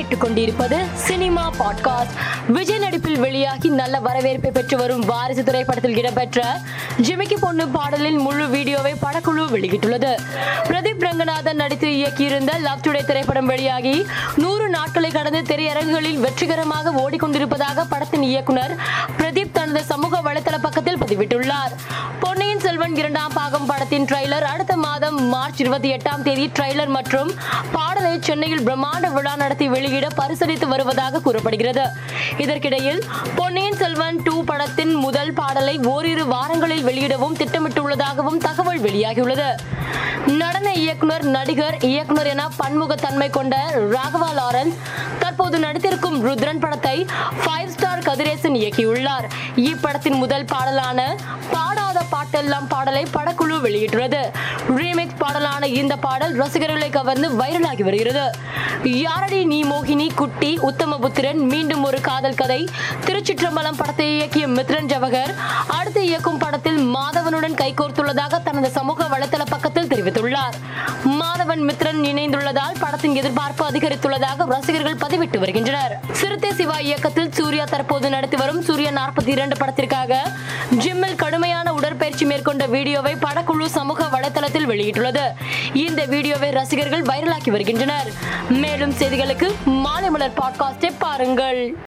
கேட்டுக்கொண்டிருப்பது cinema podcast. Vijay நடிப்பில் வெளியாகி நல்ல வரவேற்பை பெற்று வரும் வாரிசு திரைப்படத்தில் இடம்பெற்ற ஜிமிக்கி பொண்ணு பாடலின் முழு வீடியோவை படக்குழு வெளியிட்டுள்ளது. பிரதீப் ரங்கநாதன் நடித்து இயக்கியிருந்த லவ் டுடே திரைப்படம் வெளியாகி நூறு நாட்களை கடந்து திரையரங்குகளில் வெற்றிகரமாக ஓடிக்கொண்டிருப்பதாக படத்தின் இயக்குனர் பிரதீப் தனது சமூக வலைதள பக்கத்தில் பதிவிட்டுள்ளார். பொன்னியின் செல்வன் இரண்டாம் பாகம் படத்தின் ட்ரெய்லர் அடுத்த மாதம் மார்ச் இருபத்தி எட்டாம் தேதி ட்ரெய்லர் மற்றும் பாடலை சென்னையில் பிரம்மாண்ட விழா நடத்தி வெளியிட பரிசீலித்து வருவதாக கூறப்படுகிறது. இதற்கிடையில் பொன்னியின் செல்வன் டூ படத்தின் முதல் பாடலை ஓரிரு வாரங்களில் வெளியிடவும் திட்டமிட்டுள்ளதாகவும் தகவல் வெளியாகியுள்ளது. நடன இயக்குனர் நடிகர் இயக்குனர் என பன்முகத்தன்மை கொண்ட ராகவா லாரன்ஸ் தற்போது நடித்திருக்கும் ருத்ரன் படத்தை ஃபைவ் ஸ்டார் கதிரேசன் இயக்கியுள்ளார். இப்படத்தின் முதல் பாடலான பாடாத பாட்டெல்லாம் பாடலை படக்கு வெளியிட்டுள்ளது. ரீமிக்ஸ் பாடலான இந்த பாடல் ரசிகர்களை கவர்ந்து வைரலாகி வருகிறது. யாரடி நீ மோகினி குட்டி உத்தமபுத்திரன் மீண்டும் ஒரு காதல் கதை. திருச்சிற்றம்பலம் படத்தை இயக்கிய மித்ரன் ஜவஹர் அடுத்து இயக்கும் படத்தில் மாதவனுடன் கைகோர்த்துள்ளதாக தனது சமூக வலைதள பக்கத்தில் தெரிவித்துள்ளார். மாதவன் மித்ரன் இணைந்துள்ளதால் படத்தின் எதிர்பார்ப்பு அதிகரித்துள்ளதாக ரசிகர்கள் பதிவிட்டு வருகின்றனர். சிறுத்தை சிவா இயக்கத்தில் சூர்யா தற்போது நடத்தி வரும் சூர்யா நாற்பத்தி இரண்டு படத்திற்காக ஜிம்மில் கடும் வீடியோவை படக்குழு சமூக வலைதளத்தில் வெளியிட்டுள்ளது. இந்த வீடியோவை ரசிகர்கள் வைரலாக்கி வருகின்றனர். மேலும் செய்திகளுக்கு மாலை மலர் பாட்காஸ்டை பாருங்கள்.